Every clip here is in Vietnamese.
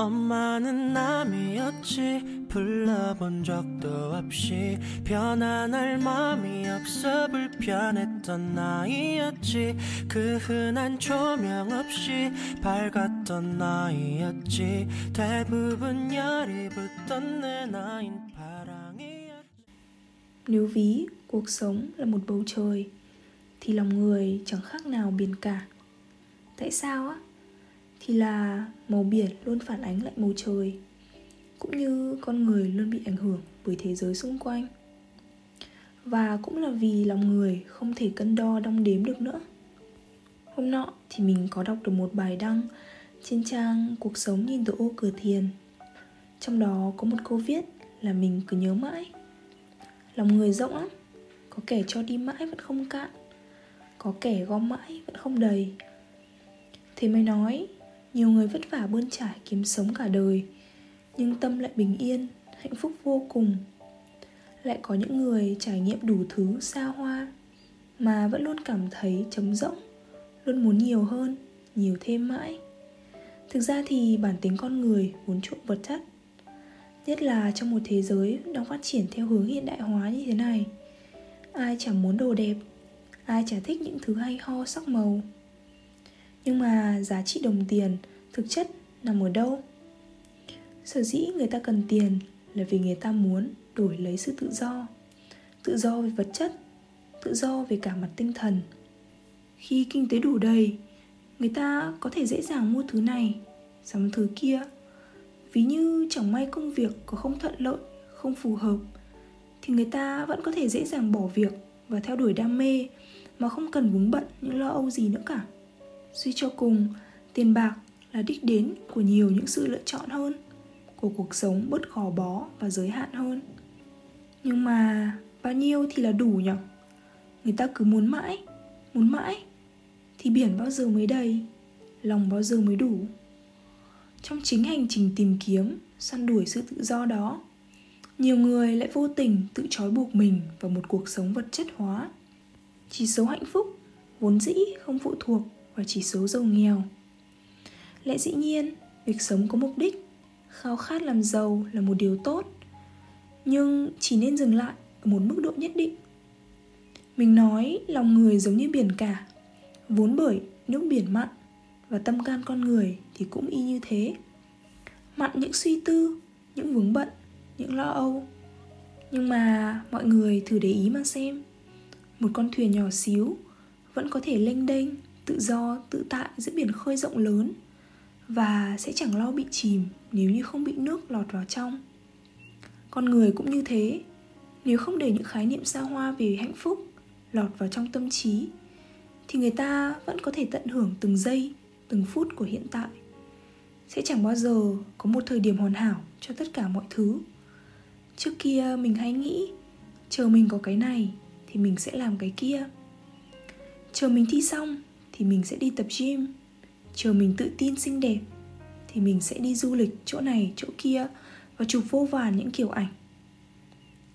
엄마는 남이었지 불러본 적도 없이 편안할 마음이 없어 불편했던 나이였지 그 흔한 조명 없이 밝았던 나이였지 대부분 열이 붙던 내 나인 파랑이었지 Nếu ví cuộc sống là một bầu trời thì lòng người chẳng khác nào biển cả tại sao á thì là màu biển luôn phản ánh lại màu trời, cũng như con người luôn bị ảnh hưởng bởi thế giới xung quanh. Và cũng là vì lòng người không thể cân đo đong đếm được nữa. Hôm nọ thì mình có đọc được một bài đăng trên trang cuộc sống nhìn từ ô cửa thiền. Trong đó có một câu viết là mình cứ nhớ mãi. Lòng người rộng lắm, có kẻ cho đi mãi vẫn không cạn, có kẻ gom mãi vẫn không đầy. Thế mới nói nhiều người vất vả bươn trải kiếm sống cả đời, nhưng tâm lại bình yên, hạnh phúc vô cùng. Lại có những người trải nghiệm đủ thứ xa hoa mà vẫn luôn cảm thấy trống rỗng, luôn muốn nhiều hơn, nhiều thêm mãi. Thực ra thì bản tính con người muốn trộm vật chất nhất là trong một thế giới đang phát triển theo hướng hiện đại hóa như thế này. Ai chẳng muốn đồ đẹp, ai chả thích những thứ hay ho sắc màu nhưng mà giá trị đồng tiền thực chất nằm ở đâu? Sở dĩ người ta cần tiền là vì người ta muốn đổi lấy sự tự do. Tự do về vật chất, tự do về cả mặt tinh thần. Khi kinh tế đủ đầy, người ta có thể dễ dàng mua thứ này, sắm thứ kia. Ví như chẳng may công việc có không thuận lợi, không phù hợp, thì người ta vẫn có thể dễ dàng bỏ việc và theo đuổi đam mê mà không cần vướng bận những lo âu gì nữa cả suy cho cùng, tiền bạc là đích đến của nhiều những sự lựa chọn hơn, của cuộc sống bớt gò bó và giới hạn hơn. Nhưng mà bao nhiêu thì là đủ nhỉ? Người ta cứ muốn mãi muốn mãi, thì biển bao giờ mới đầy, lòng bao giờ mới đủ? Trong chính hành trình tìm kiếm, săn đuổi sự tự do đó, nhiều người lại vô tình tự trói buộc mình vào một cuộc sống vật chất hóa. Chỉ số hạnh phúc vốn dĩ không phụ thuộc và chỉ số giàu nghèo. Lẽ dĩ nhiên, việc sống có mục đích, khao khát làm giàu là một điều tốt, nhưng chỉ nên dừng lại ở một mức độ nhất định. Mình nói lòng người giống như biển cả, vốn bởi nước biển mặn và tâm can con người thì cũng y như thế. Mặn những suy tư, những vướng bận, những lo âu. Nhưng mà mọi người thử để ý mà xem, một con thuyền nhỏ xíu vẫn có thể lênh đênh tự do, tự tại giữa biển khơi rộng lớn và sẽ chẳng lo bị chìm nếu như không bị nước lọt vào trong. Con người cũng như thế, nếu không để những khái niệm xa hoa về hạnh phúc lọt vào trong tâm trí, thì người ta vẫn có thể tận hưởng từng giây, từng phút của hiện tại. Sẽ chẳng bao giờ có một thời điểm hoàn hảo cho tất cả mọi thứ. Trước kia mình hay nghĩ, chờ mình có cái này thì mình sẽ làm cái kia. Chờ mình thi xong thì mình sẽ đi tập gym. Chờ mình tự tin xinh đẹp, thì mình sẽ đi du lịch chỗ này, chỗ kia và chụp vô vàn những kiểu ảnh.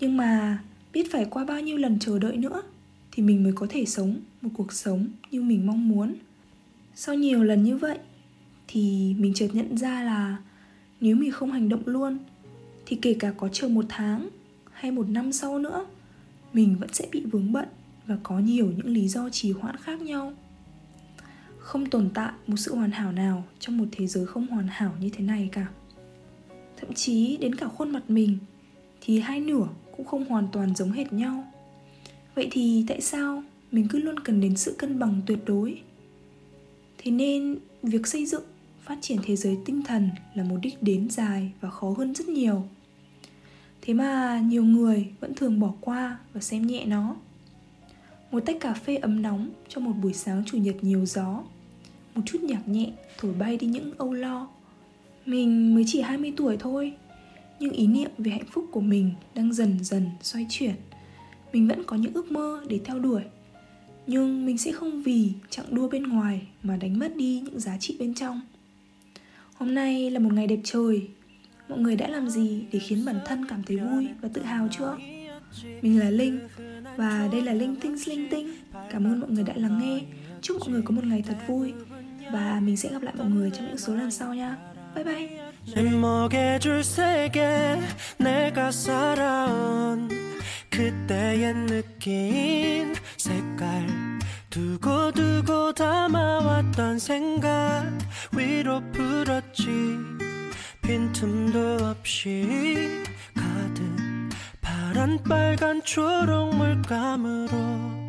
Nhưng mà biết phải qua bao nhiêu lần chờ đợi nữa thì mình mới có thể sống một cuộc sống như mình mong muốn. Sau nhiều lần như vậy thì mình chợt nhận ra là nếu mình không hành động luôn thì kể cả có chờ một tháng hay một năm sau nữa, mình vẫn sẽ bị vướng bận và có nhiều những lý do trì hoãn khác nhau không tồn tại một sự hoàn hảo nào trong một thế giới không hoàn hảo như thế này cả. Thậm chí, đến cả khuôn mặt mình, thì hai nửa cũng không hoàn toàn giống hệt nhau. Vậy thì tại sao mình cứ luôn cần đến sự cân bằng tuyệt đối? Thế nên, việc xây dựng, phát triển thế giới tinh thần là một đích đến dài và khó hơn rất nhiều. Thế mà nhiều người vẫn thường bỏ qua và xem nhẹ nó. Một tách cà phê ấm nóng trong một buổi sáng chủ nhật nhiều gió một chút nhạc nhẹ, thổi bay đi những âu lo Mình mới chỉ 20 tuổi thôi, Nhưng ý niệm về hạnh phúc của mình đang dần dần xoay chuyển Mình vẫn có những ước mơ để theo đuổi, Nhưng mình sẽ không vì chặng đua bên ngoài mà đánh mất đi những giá trị bên trong Hôm nay là một ngày đẹp trời Mọi người đã làm gì để khiến bản thân cảm thấy vui và tự hào chưa? Mình là Linh, và đây là Linh Tinh Linh Tinh. Cảm ơn mọi người đã lắng nghe. Chúc mọi người có một ngày thật vui và mình sẽ gặp lại mọi người trong những số lần sau nha. Bye bye. 먹여줄 세계 내가 살아온 그때의 느낀 색깔 두고 두고 담아왔던 생각 위로 풀었지 빈틈도 없이 가득 파란 빨간 초록 물감으로